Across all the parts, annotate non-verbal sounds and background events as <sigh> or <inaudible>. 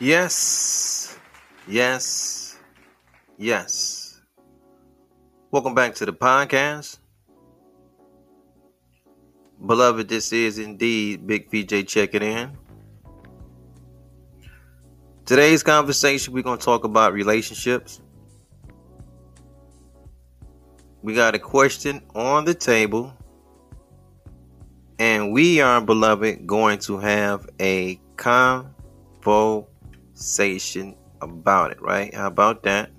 Yes, yes, yes. Welcome back to the podcast. Beloved, this is indeed Big VJ checking in. Today's conversation, we're going to talk about relationships. We got a question on the table, and we are, beloved, going to have a convo conversation about it, right? How about that?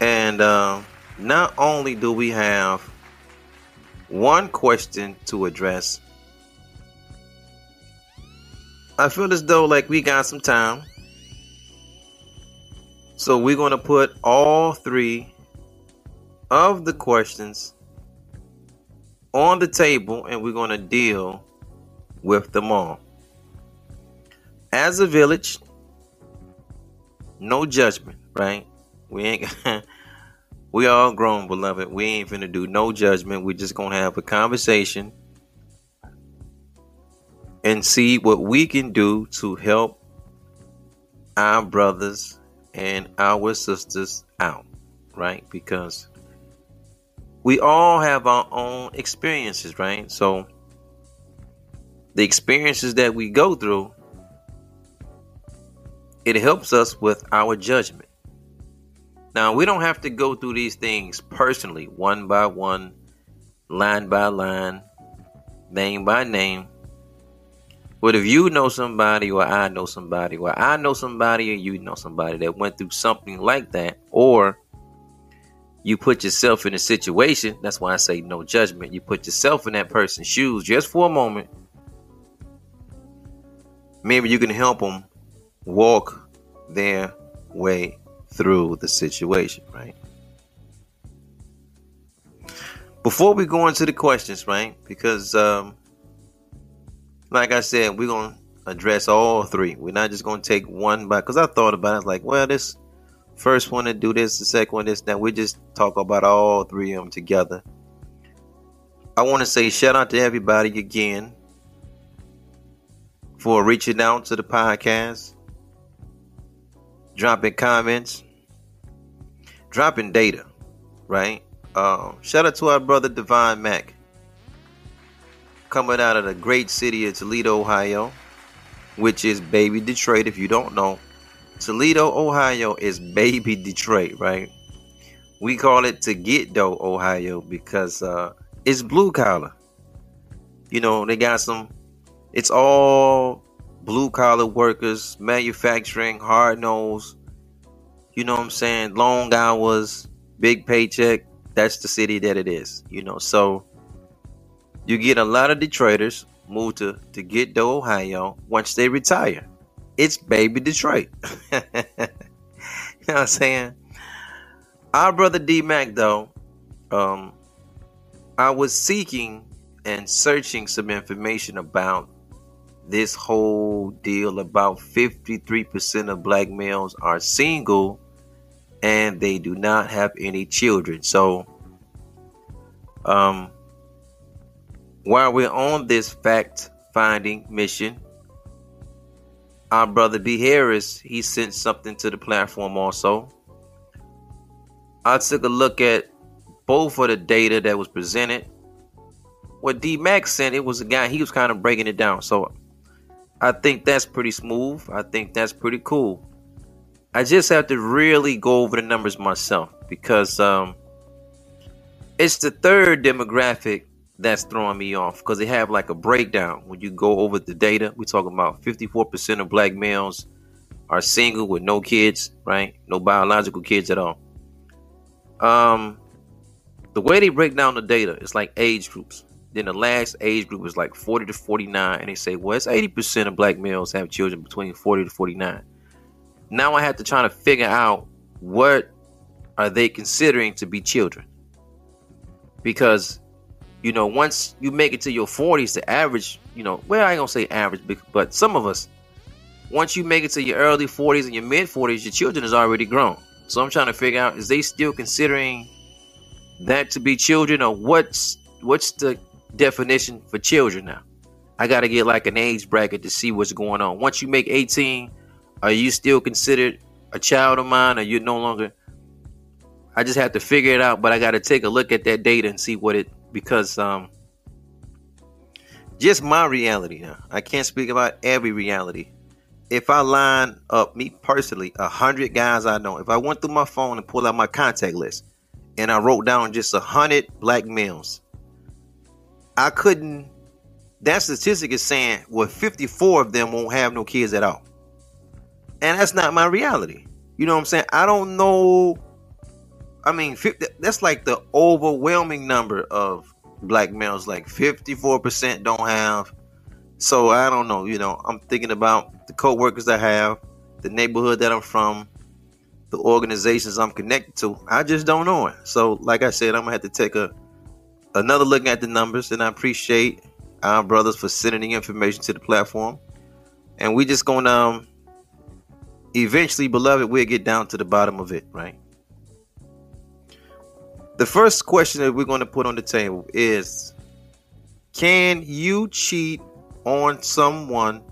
And uh, not only do we have one question to address, I feel as though like we got some time. So we're going to put all three of the questions on the table and we're going to deal with them all as a village, no judgment, right? We ain't <laughs> we all grown, beloved. We ain't finna do no judgment. We're just gonna have a conversation and see what we can do to help our brothers and our sisters out, right? Because we all have our own experiences, right? So the experiences that we go through it helps us with our judgment. Now, we don't have to go through these things personally, one by one, line by line, name by name. But if you know somebody, or I know somebody, or I know somebody, or you know somebody that went through something like that, or you put yourself in a situation, that's why I say no judgment. You put yourself in that person's shoes just for a moment. Maybe you can help them walk their way through the situation, right? Before we go into the questions, right? Because, um, like I said, we're going to address all three. We're not just going to take one by, because I thought about it. I was like, well, this first one to do this, the second one, this, that. We just talk about all three of them together. I want to say shout out to everybody again for reaching out to the podcast dropping comments, dropping data, right? Uh, shout out to our brother Divine Mac, coming out of the great city of Toledo, Ohio, which is baby Detroit. If you don't know, Toledo, Ohio is baby Detroit, right? We call it to get though Ohio because uh, it's blue collar. You know, they got some. It's all blue collar workers, manufacturing, hard nose. You know what I'm saying? Long hours, big paycheck. That's the city that it is. You know, so you get a lot of Detroiters move to to get to Ohio once they retire. It's baby Detroit. <laughs> you know what I'm saying? Our brother D Mac though, um, I was seeking and searching some information about this whole deal about 53% of black males are single and they do not have any children. So, um, while we're on this fact finding mission, our brother B. Harris, he sent something to the platform also. I took a look at both of the data that was presented. What D Max sent, it was a guy, he was kind of breaking it down. So I think that's pretty smooth. I think that's pretty cool. I just have to really go over the numbers myself because um, it's the third demographic that's throwing me off because they have like a breakdown when you go over the data. We're talking about 54% of black males are single with no kids, right? No biological kids at all. Um, the way they break down the data is like age groups. Then the last age group is like 40 to 49, and they say, well, it's 80% of black males have children between 40 to 49. Now I have to try to figure out what are they considering to be children. Because, you know, once you make it to your 40s, the average, you know, well, I ain't gonna say average, but some of us, once you make it to your early 40s and your mid 40s, your children is already grown. So I'm trying to figure out is they still considering that to be children or what's what's the definition for children now. I got to get like an age bracket to see what's going on. Once you make 18, are you still considered a child of mine or you're no longer? I just have to figure it out, but I got to take a look at that data and see what it because um just my reality now. I can't speak about every reality. If I line up me personally, a hundred guys I know, if I went through my phone and pulled out my contact list and I wrote down just a hundred black males, I couldn't that statistic is saying well 54 of them won't have no kids at all. And that's not my reality. You know what i'm saying? I don't know i mean 50, that's like the overwhelming number of black males like 54% don't have. So i don't know you know i'm thinking about the co-workers i have the neighborhood that i'm from the organizations i'm connected to. I just don't know it. So like i said i'm gonna have to take a another look at the numbers and i appreciate our brothers for sending the information to the platform. And we just gonna um eventually, beloved, we'll get down to the bottom of it, right? The first question that we're to put on the table is Can you cheat on someone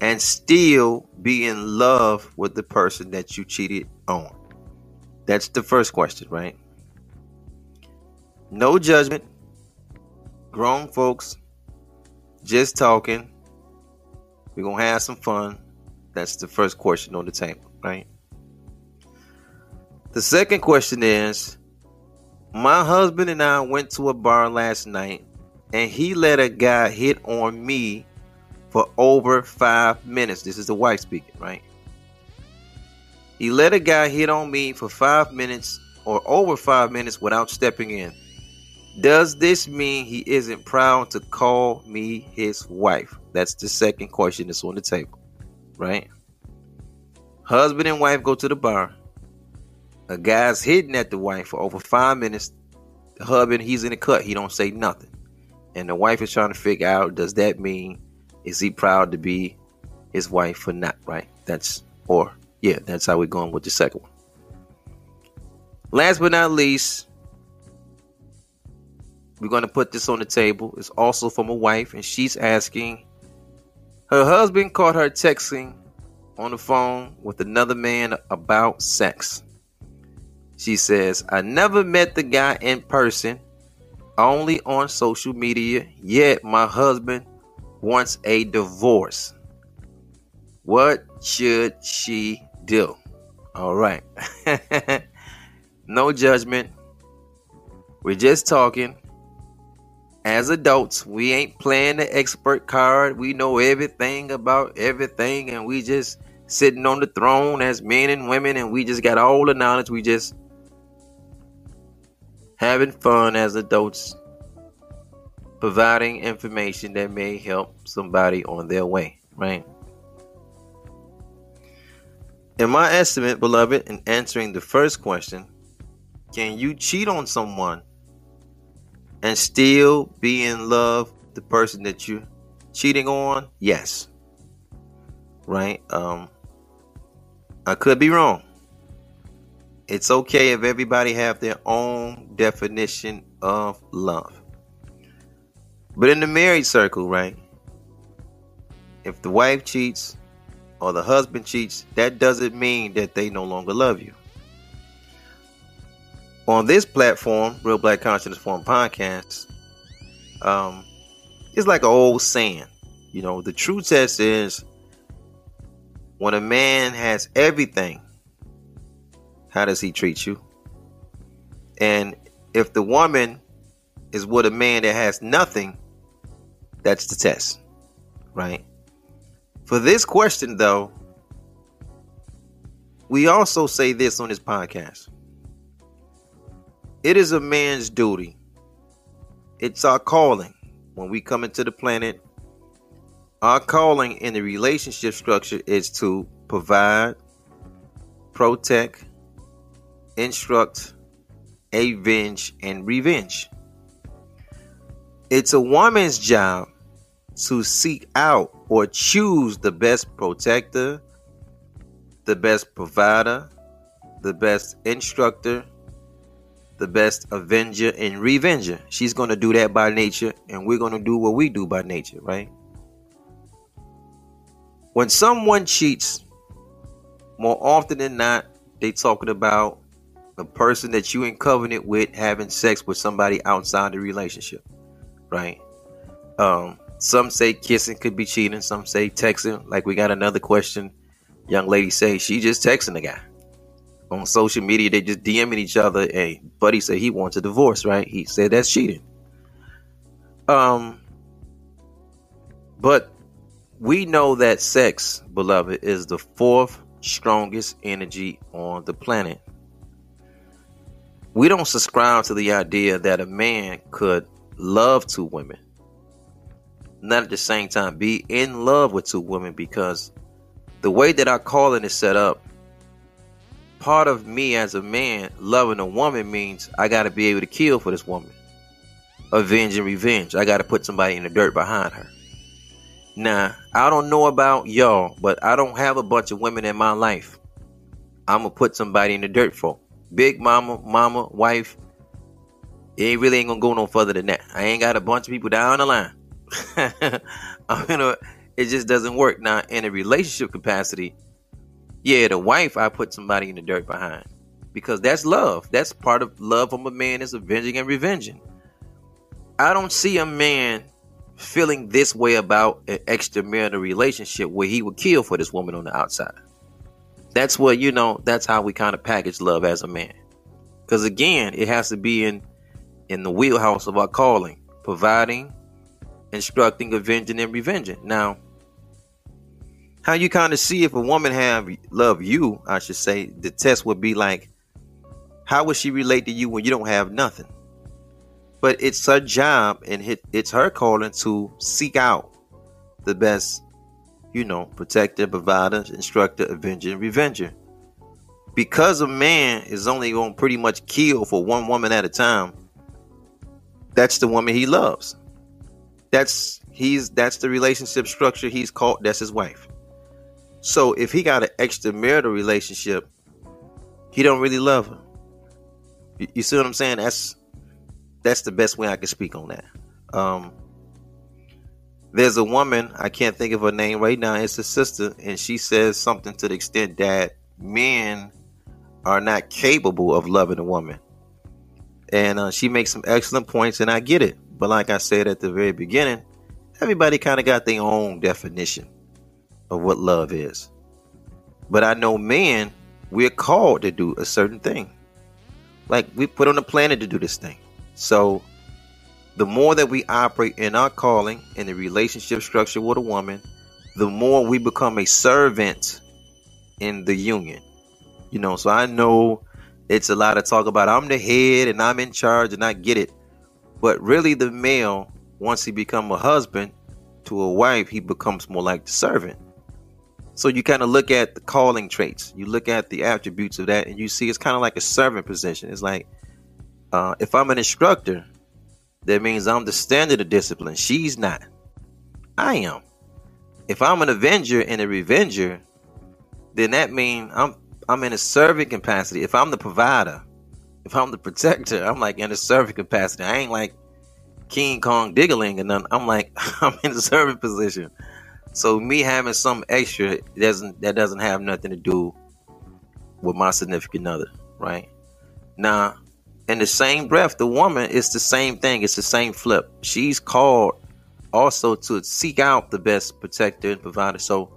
and still be in love with the person that you cheated on? That's the first question, right? No judgment. Grown folks just talking. We're gonna have some fun. That's the first question on the table, right? The second question is My husband and I went to a bar last night and he let a guy hit on me for over five minutes. This is the wife speaking, right? He let a guy hit on me for five minutes or over five minutes without stepping in. Does this mean he isn't proud to call me his wife? That's the second question that's on the table, right? Husband and wife go to the bar. A guy's hitting at the wife for over five minutes. The husband, he's in the cut. He don't say nothing. And the wife is trying to figure out, does that mean is he proud to be his wife or not, right? That's or yeah, that's how we're going with the second one. Last but not least, we're going to put this on the table. It's also from a wife, and she's asking her husband caught her texting on the phone with another man about sex. She says, I never met the guy in person, only on social media, yet my husband wants a divorce. What should she do? All right. <laughs> no judgment. We're just talking as adults, we ain't playing the expert card. We know everything about everything, and we just sitting on the throne as men and women, and we just got all the knowledge. We just having fun as adults, providing information that may help somebody on their way, right? In my estimate, beloved, in answering the first question, can you cheat on someone and still be in love the person that you're cheating on? Yes. Right? Um I could be wrong. It's okay if everybody have their own definition of love. But in the married circle, right? If the wife cheats or the husband cheats, that doesn't mean that they no longer love you on this platform, Real Black Consciousness Forum Podcast, um, it's like an old saying. You know, the true test is when a man has everything, how does he treat you? And if the woman is with a man that has nothing, that's the test, right? For this question, though, we also say this on this podcast it is a man's duty. It's our calling when we come into the planet. Our calling in the relationship structure is to provide, protect, instruct, avenge, and revenge. It's a woman's job to seek out or choose the best protector, the best provider, the best instructor, the best avenger and revenger. She's going to do that by nature, and we're going to do what we do by nature, right? when someone cheats, more often than not, they talking about a person that you in covenant with having sex with somebody outside the relationship, right? Um, some say kissing could be cheating. Some say texting. Like we got another question. Young lady say she just texting the guy on social media. They just DMing each other. Hey, buddy said he wants a divorce, right? He said that's cheating. Um, but we know that sex, beloved, is the fourth strongest energy on the planet. We don't subscribe to the idea that a man could love two women, not at the same time be in love with two women because the way that our calling is set up, part of me as a man loving a woman means I got to be able to kill for this woman. Avenge and revenge. I got to put somebody in the dirt behind her. Now, I don't know about y'all, but I don't have a bunch of women in my life. I'm to put somebody in the dirt for. Big mama, mama, wife. It really ain't to go no further than that. I ain't got a bunch of people down the line. <laughs> I'm gonna, it just doesn't work. Now, in a relationship capacity, yeah, the wife, I put somebody in the dirt behind because that's love. That's part of love from a man is avenging and revenging. I don't see a man feeling this way about an extramarital relationship where he would kill for this woman on the outside. That's what you know. That's how we kind of package love as a man. Because again, it has to be in in the wheelhouse of our calling, providing, instructing, avenging, and revenging. Now, how you kind of see if a woman have love you, I should say, the test would be like, how would she relate to you when you don't have nothing? But it's her job and it's her calling to seek out the best, you know, protector, provider, instructor, avenger, revenger. Because a man is only going to pretty much kill for one woman at a time, that's the woman he loves. That's he's that's the relationship structure he's called. That's his wife. So if he got an extramarital relationship, he don't really love her. You, see what I'm saying? That's that's the best way I can speak on that. Um, there's a woman I can't think of her name right now. It's a sister, and she says something to the extent that men are not capable of loving a woman, and uh, she makes some excellent points, and I get it. But like I said at the very beginning, everybody kind of got their own definition of what love is. But I know men, we're called to do a certain thing. Like we put on the planet to do this thing. So the more that we operate in our calling in the relationship structure with a woman, the more we become a servant in the union. You know, so I know it's a lot of talk about I'm the head and I'm in charge and I get it. But really the male, once he become a husband to a wife, he becomes more like the servant. So you kind of look at the calling traits, you look at the attributes of that, and you see it's kind of like a servant position. It's like uh, if I'm an instructor, that means I'm the standard of discipline. She's not. I am. If I'm an avenger and a revenger, then that means I'm I'm in a servant capacity. If I'm the provider, if I'm the protector, I'm like in a servant capacity. I ain't like King Kong diggling and none. I'm like <laughs> I'm in a servant position. So me having some extra doesn't that doesn't have nothing to do with my significant other, right? Now, in the same breath, the woman is the same thing. It's the same flip. She's called also to seek out the best protector and provider. So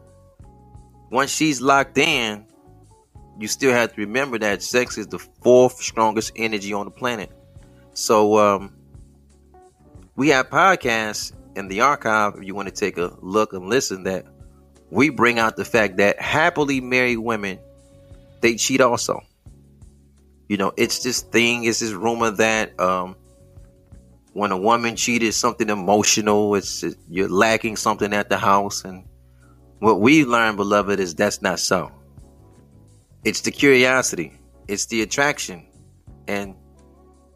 once she's locked in, you still have to remember that sex is the fourth strongest energy on the planet. So um, we have podcasts in the archive if you want to take a look and listen that we bring out the fact that happily married women they cheat also. You know, it's this thing, it's this rumor that um, when a woman cheated, something emotional, it's you're lacking something at the house. And what we learned, beloved, is that's not so. It's the curiosity, it's the attraction, and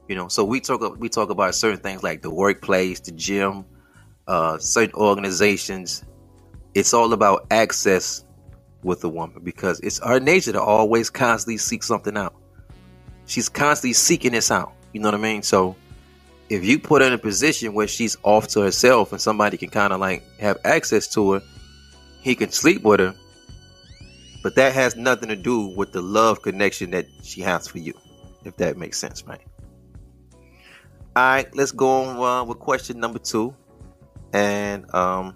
you know. So we talk we talk about certain things like the workplace, the gym, uh, certain organizations. It's all about access with a woman because it's our nature to always constantly seek something out she's constantly seeking this out. You know what I mean? So if you put her in a position where she's off to herself and somebody can kind of like have access to her, he can sleep with her, but that has nothing to do with the love connection that she has for you, if that makes sense, right? All right, let's go on uh, with question number two. And um,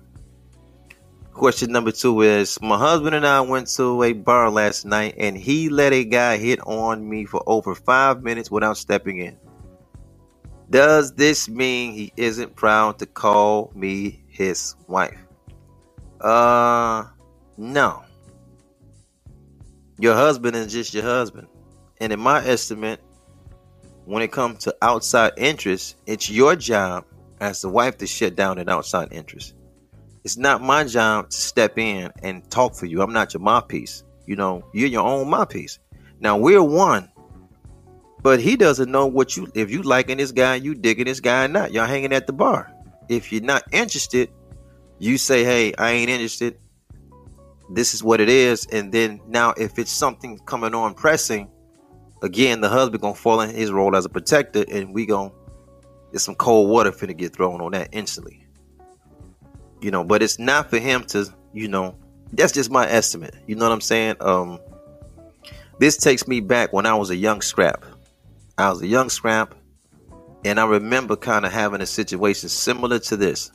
question number two is My husband and I went to a bar last night and he let a guy hit on me for over five minutes without stepping in. Does this mean he isn't proud to call me his wife? Uh, no. Your husband is just your husband. And in my estimate, when it comes to outside interests, it's your job as the wife to shut down an outside interest. It's not my job to step in and talk for you. I'm not your mouthpiece. You know, you're your own mouthpiece. Now we're one, but he doesn't know what you if you liking this guy, you digging this guy or not. Y'all hanging at the bar. If you're not interested, you say, "Hey, I ain't interested. This is what it is." And then now, if it's something coming on pressing, again, the husband gonna fall in his role as a protector, and we gonna there's some cold water finna get thrown on that instantly. You know, but it's not for him to, you know, that's just my estimate. You know what I'm saying? Um, this takes me back when I was a young scrap. I was a young scrap, and I remember kind of having a situation similar to this.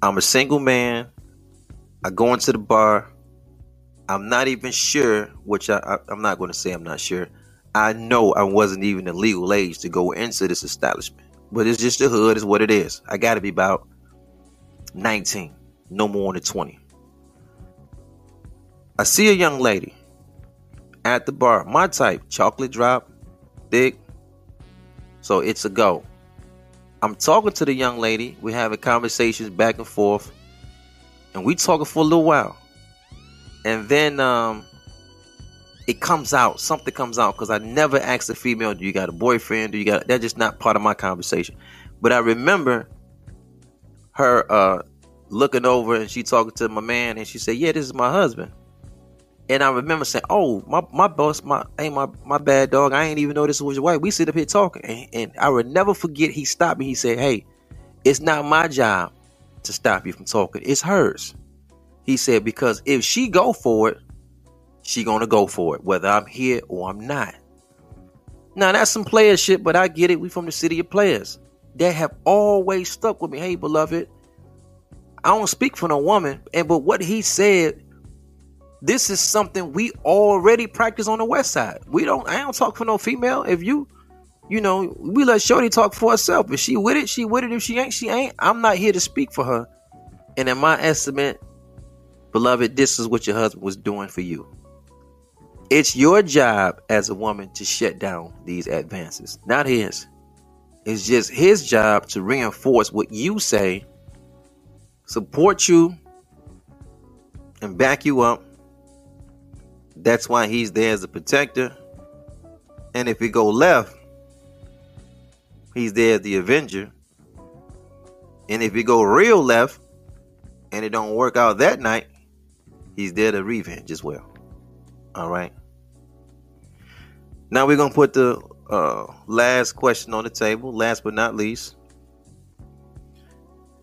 I'm a single man. I go into the bar. I'm not even sure, which I, I, I'm not going to say I'm not sure. I know I wasn't even the legal age to go into this establishment. But it's just the hood, is what it is. I got to be about 19, no more than 20. I see a young lady at the bar, my type, chocolate drop, thick. So it's a go. I'm talking to the young lady. We're having conversations back and forth. And we talking for a little while. And then um it comes out, something comes out because I never asked a female, "Do you got a boyfriend? Do you got?" That's just not part of my conversation. But I remember her uh, looking over and she talking to my man, and she said, "Yeah, this is my husband." And I remember saying, "Oh, my my boss, my ain't my my bad dog. I ain't even know this was your wife. We sit up here talking." And, and I would never forget. He stopped me. He said, "Hey, it's not my job to stop you from talking. It's hers." He said, "Because if she go for it." She gonna go for it, whether I'm here or I'm not. Now that's some player shit, but I get it. We from the city of players. That have always stuck with me. Hey, beloved, I don't speak for no woman, and but what he said, this is something we already practice on the west side. We don't. I don't talk for no female. If you, you know, we let Shorty talk for herself. If she with it, she with it. If she ain't, she ain't. I'm not here to speak for her. And in my estimate, beloved, this is what your husband was doing for you. It's your job as a woman to shut down these advances, not his. It's just his job to reinforce what you say, support you, and back you up. That's why he's there as a protector. And if it go left, he's there as the avenger. And if it go real left and it don't work out that night, he's there to revenge as well. All right. Now we're gonna put the uh, last question on the table, last but not least.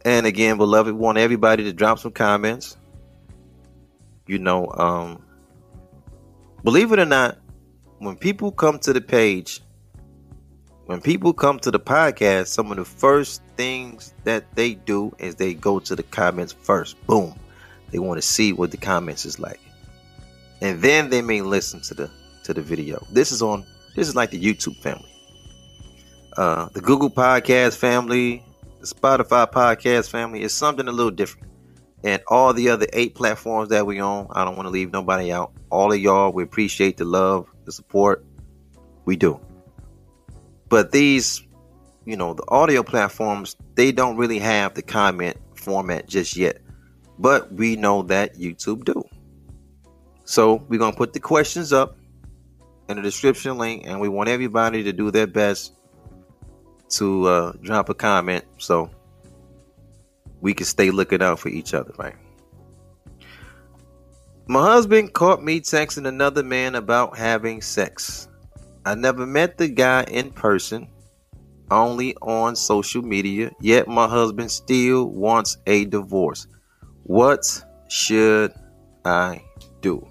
And again, beloved, want everybody to drop some comments. You know, um, believe it or not, when people come to the page, when people come to the podcast, some of the first things that they do is they go to the comments first. Boom. They want to see what the comments is like. And then they may listen to the to the video. This is on this is like the YouTube family. Uh, the Google Podcast family, the Spotify Podcast family is something a little different. And all the other eight platforms that we own, I don't want to leave nobody out. All of y'all, we appreciate the love, the support. We do. But these, you know, the audio platforms, they don't really have the comment format just yet. But we know that YouTube do. So we're to put the questions up in the description link, and we want everybody to do their best to uh, drop a comment so we can stay looking out for each other, right? My husband caught me texting another man about having sex. I never met the guy in person, only on social media, yet my husband still wants a divorce. What should I do?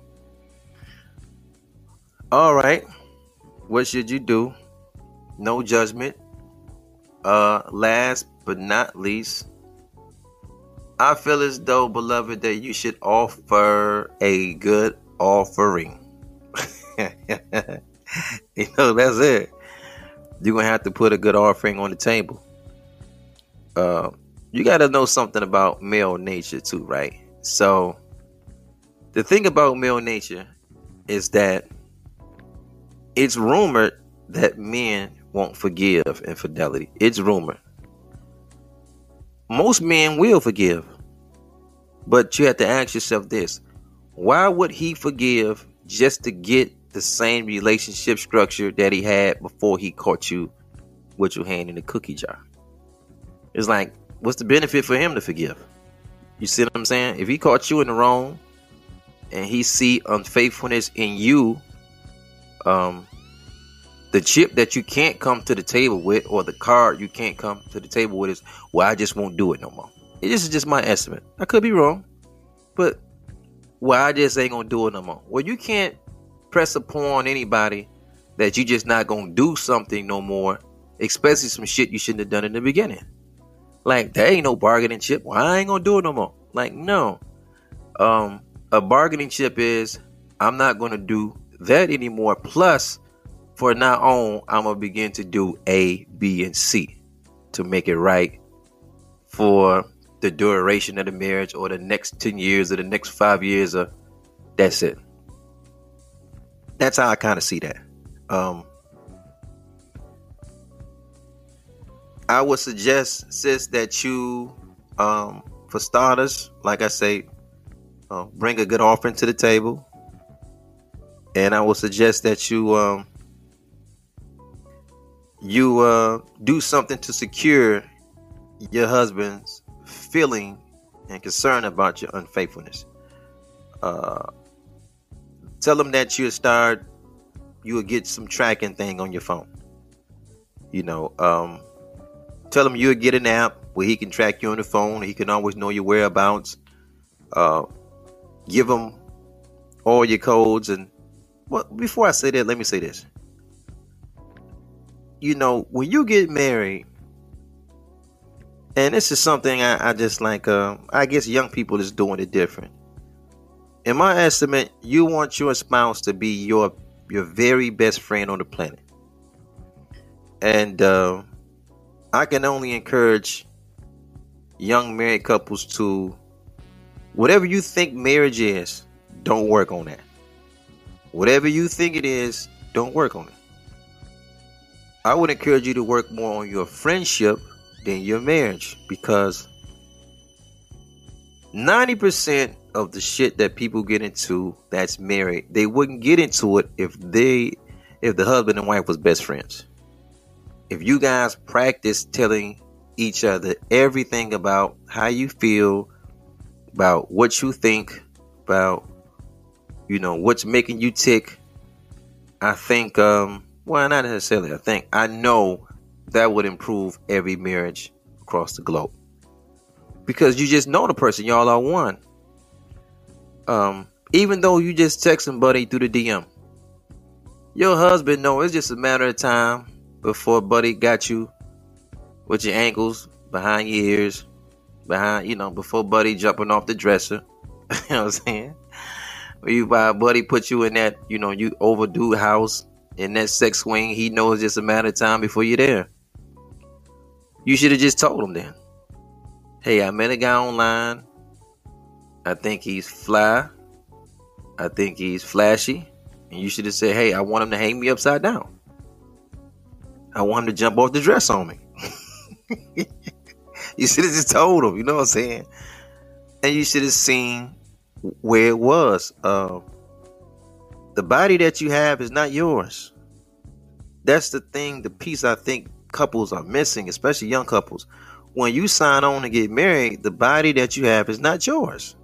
All right. What should you do? No judgment. Uh last but not least, I feel as though, beloved, that you should offer a good offering. <laughs> you know, that's it. You're gonna have to put a good offering on the table. Uh, you got to know something about male nature too, right? So, the thing about male nature is that it's rumored that men won't forgive infidelity. It's rumored. Most men will forgive. But you have to ask yourself this why would he forgive just to get the same relationship structure that he had before he caught you with your hand in the cookie jar? It's like, what's the benefit for him to forgive? You see what I'm saying? If he caught you in the wrong and he see unfaithfulness in you, um, the chip that you can't come to the table with, or the card you can't come to the table with, is well, I just won't do it no more. This is just my estimate. I could be wrong, but well, I just ain't gonna do it no more. Well, you can't press upon anybody that you just not gonna do something no more, especially some shit you shouldn't have done in the beginning. Like there ain't no bargaining chip. Well, I ain't gonna do it no more. Like no, um, a bargaining chip is I'm not gonna do that anymore. Plus, for now on, I'm gonna begin to do A, B, and C to make it right for the duration of the marriage or the next 10 years or the next five years or that's it. That's how I kind of see that. Um, I would suggest, sis, that you, um, for starters, like I say, uh, bring a good offering to the table. And I would suggest that you um, you uh, do something to secure your husband's feeling and concern about your unfaithfulness. Uh, tell him that you'll start, you will get some tracking thing on your phone. You know, um, tell him you'll get an app where he can track you on the phone. He can always know your whereabouts. Uh, give him all your codes and well, before I say that, let me say this you know, when you get married, and this is something I, I just like, uh, I guess young people is doing it different. In my estimate, you want your spouse to be your your very best friend on the planet, and uh, I can only encourage young married couples to whatever you think marriage is, don't work on that. Whatever you think it is, don't work on it. I would encourage you to work more on your friendship than your marriage because 90% of the shit that people get into that's married, they wouldn't get into it if they if the husband and wife was best friends. If you guys practice telling each other everything about how you feel, about what you think, about you know what's making you tick, I think um well, not necessarily. I think I know that would improve every marriage across the globe because you just know the person. Y'all are one. Um, even though you just texting buddy through the DM, your husband know it's just a matter of time before buddy got you with your ankles behind your ears, behind you know before buddy jumping off the dresser. <laughs> you know what I'm saying? You by buddy put you in that you know you overdue house in that sex swing, he knows just a matter of time before you're there. You should have just told him then. Hey, I met a guy online. I think he's fly. I think he's flashy. And you should have said, hey, I want him to hang me upside down. I want him to jump off the dress on me. <laughs> you should have just told him, you know what I'm saying? And you should have seen where it was. Uh, the body that you have is not yours. That's the thing, the piece I think couples are missing, especially young couples. When you sign on to get married, the body that you have is not yours.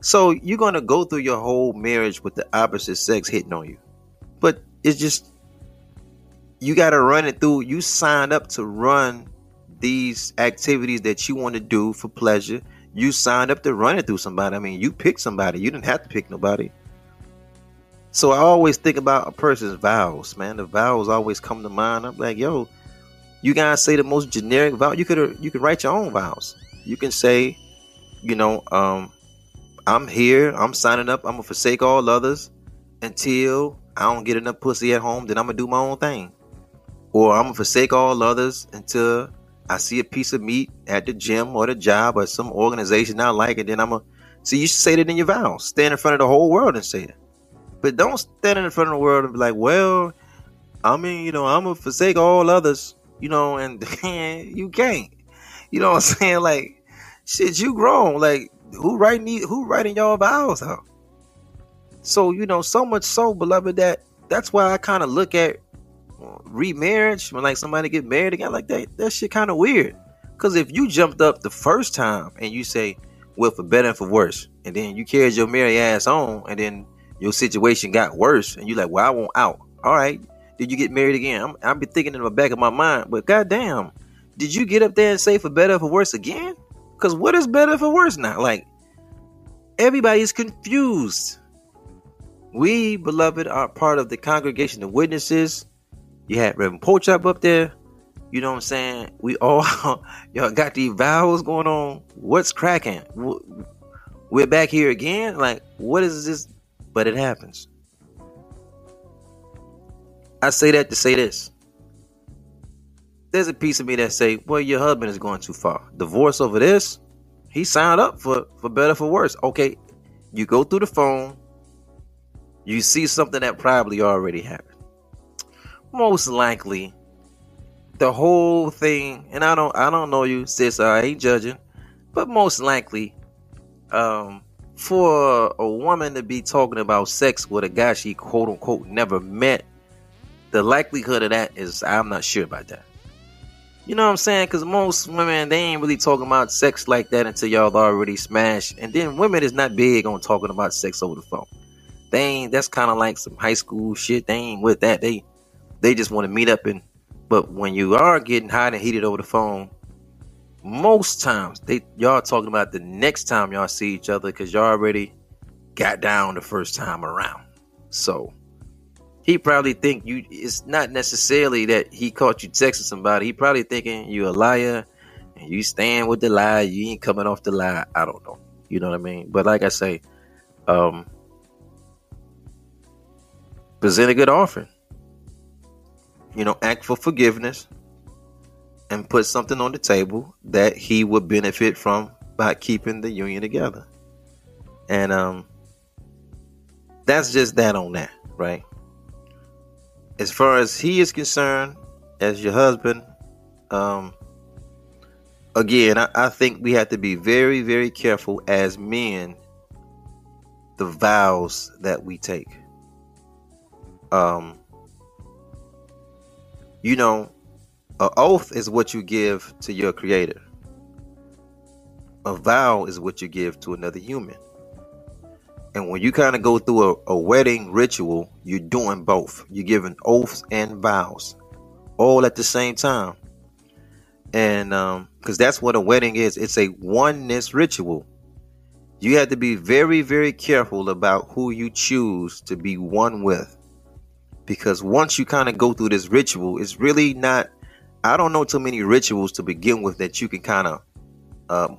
So you're going to go through your whole marriage with the opposite sex hitting on you. But it's just, you got to run it through. You signed up to run these activities that you want to do for pleasure. You signed up to run it through somebody. I mean, you picked somebody. You didn't have to pick nobody. So I always think about a person's vows, man. The vows always come to mind. I'm like, yo, you guys say the most generic vow. You could you could write your own vows. You can say, you know, um, I'm here. I'm signing up. I'm gonna forsake all others until I don't get enough pussy at home. Then I'm gonna do my own thing, or I'm gonna forsake all others until I see a piece of meat at the gym or the job or some organization I like, and then I'm gonna see. You should say that in your vows. Stand in front of the whole world and say it. But don't stand in front of the world and be like, well, I mean, you know, I'm gonna forsake all others, you know, and <laughs> you can't. You know what I'm saying? Like, shit, you grown. Like, who writing who writing y'all vows out? So, you know, so much so, beloved, that that's why I kind of look at remarriage when like somebody get married again like that. That shit kind of weird. Cause if you jumped up the first time and you say, well, for better and for worse, and then you carried your married ass on, and then your situation got worse and you're like, well, I want out. All right. Did you get married again? I'm, I'll be thinking in the back of my mind, but goddamn, did you get up there and say for better or for worse again? Because what is better for worse now? Like, everybody's confused. We, beloved, are part of the congregation of witnesses. You had Reverend Pochop up there. You know what I'm saying? We all, <laughs> y'all got these vows going on. What's cracking? We're back here again. Like, what is this but it happens. I say that to say this. There's a piece of me that say, well, your husband is going too far. Divorce over this, he signed up for, for better for worse. Okay, you go through the phone, you see something that probably already happened. Most likely, the whole thing, and I don't I don't know you, sis, I ain't judging, but most likely, um, for a woman to be talking about sex with a guy she quote unquote never met, the likelihood of that is I'm not sure about that. You know what I'm saying? Because most women they ain't really talking about sex like that until y'all already smashed. And then women is not big on talking about sex over the phone. They ain't. That's kind of like some high school shit. They ain't with that. They they just want to meet up and. But when you are getting hot and heated over the phone, most times they y'all talking about the next time y'all see each other because y'all already got down the first time around. So he probably think you it's not necessarily that he caught you texting somebody. He probably thinking you a liar and you stand with the lie, you ain't coming off the lie. I don't know. You know what I mean? But like I say, um present a good offering. You know, act for forgiveness and put something on the table that he would benefit from by keeping the union together. And um that's just that on that, right? As far as he is concerned, as your husband, um again, I, I think we have to be very, very careful as men the vows that we take. Um you know, an oath is what you give to your creator. A vow is what you give to another human. And when you kind of go through a, a, wedding ritual, you're doing both. You're giving oaths and vows all at the same time. And because um, that's what a wedding is it's a oneness ritual. You have to be very, very careful about who you choose to be one with. Because once you kind of go through this ritual, it's really not I don't know too many rituals to begin with that you can kind of um,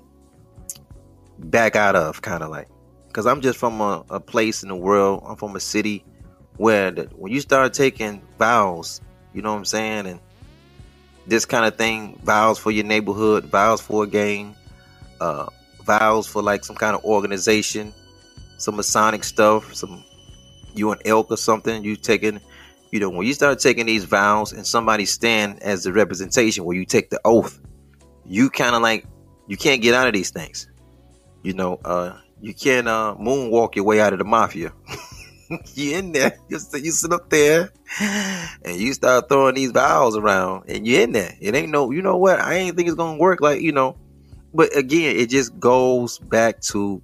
back out of, kind of like. Because I'm just from a, a, place in the world. I'm from a city where the, when you start taking vows, you know what I'm saying, and this kind of thing, vows for your neighborhood, vows for a game, uh, vows for like some kind of organization, some Masonic stuff, some you an elk or something, you taking you know, when you start taking these vows and somebody stand as the representation where you take the oath, you kind of like you can't get out of these things. You know, uh, you can't uh, moonwalk your way out of the mafia. <laughs> you in there, you sit, you sit up there, and you start throwing these vows around, and you're in there. It ain't no, you know what? I ain't think it's gonna work. Like you know, but again, it just goes back to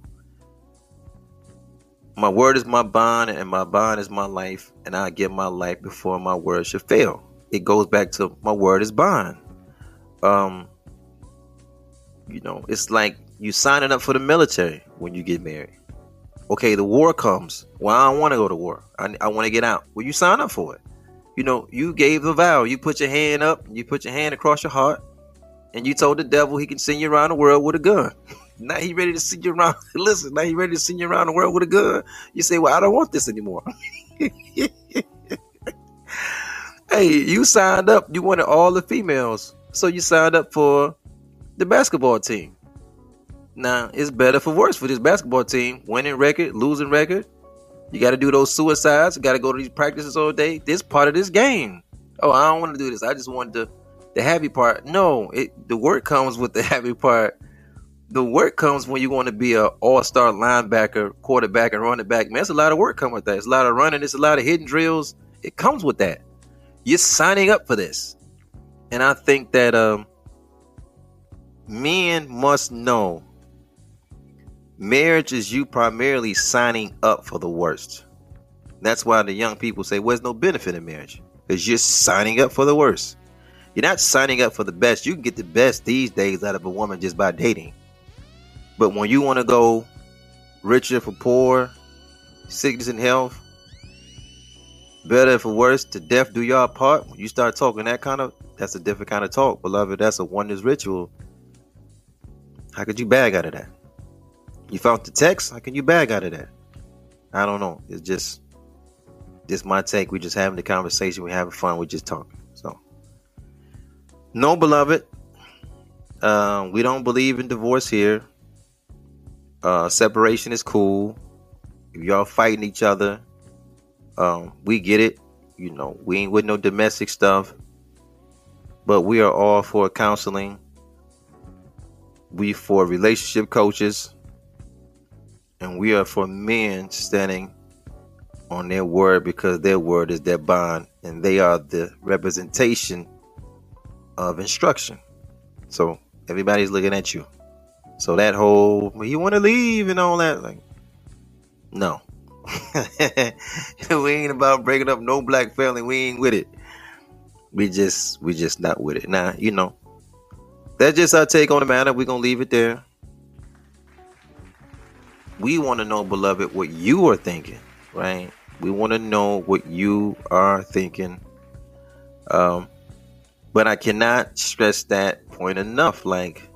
my word is my bond, and my bond is my life, and I give my life before my word should fail. It goes back to my word is bond. Um, You know, it's like you signing up for the military when you get married. Okay, the war comes. Well, I don't want to go to war. I, I want to get out. Well, you sign up for it. You know, you gave the vow. You put your hand up. You put your hand across your heart, and you told the devil he can send you around the world with a gun. <laughs> now he ready to send you around. <laughs> Listen, now he ready to send you around the world with a gun. You say, "Well, I don't want this anymore." <laughs> hey, you signed up. You wanted all the females, so you signed up for the basketball team. Now it's better for worse for this basketball team. Winning record, losing record. You got to do those suicides. You got to go to these practices all day. This part of this game. Oh, I don't want to do this. I just want the the happy part. No, it the work comes with the <laughs> happy part. The work comes when you want to be a all star linebacker, quarterback, and running back. Man, it's a lot of work coming with that. It's a lot of running. It's a lot of hidden drills. It comes with that. You're signing up for this, and I think that um, men must know marriage is you primarily signing up for the worst. That's why the young people say, well, there's no benefit in marriage. Because you're signing up for the worst. You're not signing up for the best. You can get the best these days out of a woman just by dating. But when you want to go richer for poor, sickness and health, better for worse, to death do y'all part. When you start talking that kind of, that's a different kind of talk, beloved. That's a oneness ritual. How could you bag out of that? You found the text. How can you bag out of that? I don't know. It's just, just my take. We're just having the conversation. We're having fun. We're just talking. So, no, beloved. Uh, we don't believe in divorce here. Uh, separation is cool. If y'all fighting each other, um, we get it. You know, we ain't with no domestic stuff. But we are all for counseling. We for relationship coaches and we are for men standing on their word because their word is their bond and they are the representation of instruction. So everybody's looking at you. So that whole you want to leave and all that, like, no, <laughs> we ain't about breaking up no black family. We ain't with it. We just we just not with it. Now you know that's just our take on the matter. We're gonna leave it there we want to know, beloved, what you are thinking, right? We want to know what you are thinking. Um, but I cannot stress that point enough. Like,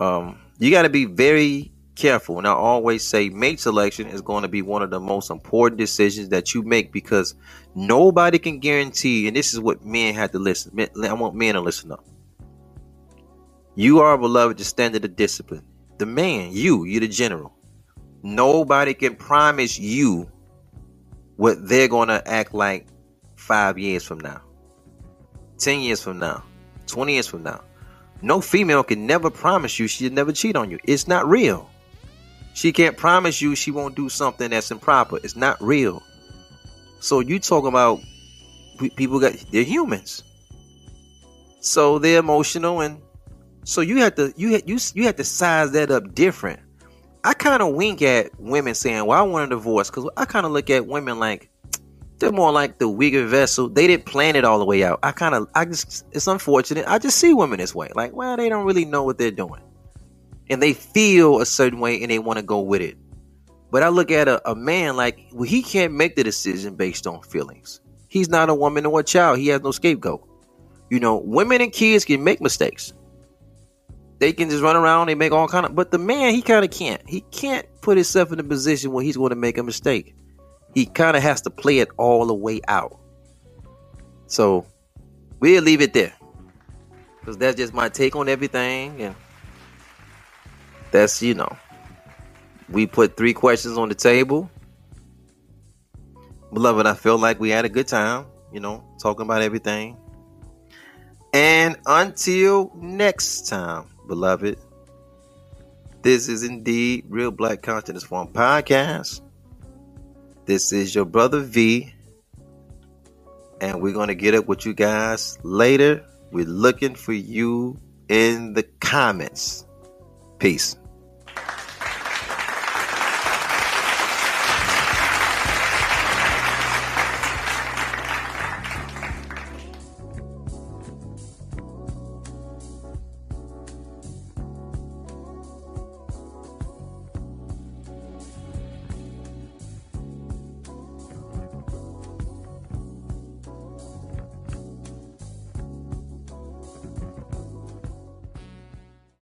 um, you got to be very careful. And I always say, mate selection is going to be one of the most important decisions that you make because nobody can guarantee. And this is what men have to listen. I want men to listen up. You are beloved the standard of discipline the man, you, you're the general. Nobody can promise you what they're gonna act like five years from now, ten years from now, twenty years from now. No female can never promise you she'll never cheat on you. It's not real. She can't promise you she won't do something that's improper. It's not real. So you talk about people got they're humans. So they're emotional and so you have to you you you have to size that up different. I kind of wink at women saying, "Well, I want a divorce," because I kind of look at women like they're more like the weaker vessel. They didn't plan it all the way out. I kind of, I just, it's unfortunate. I just see women this way. Like, well, they don't really know what they're doing, and they feel a certain way, and they want to go with it. But I look at a, a man like well, he can't make the decision based on feelings. He's not a woman or a child. He has no scapegoat. You know, women and kids can make mistakes they can just run around they make all kind of but the man he kind of can't he can't put himself in a position where he's going to make a mistake he kind of has to play it all the way out so we'll leave it there because that's just my take on everything and that's you know we put three questions on the table beloved i feel like we had a good time you know talking about everything and until next time beloved. This is indeed Real Black Consciousness Forum Podcast. This is your brother V. And we're going to get up with you guys later. We're looking for you in the comments. Peace.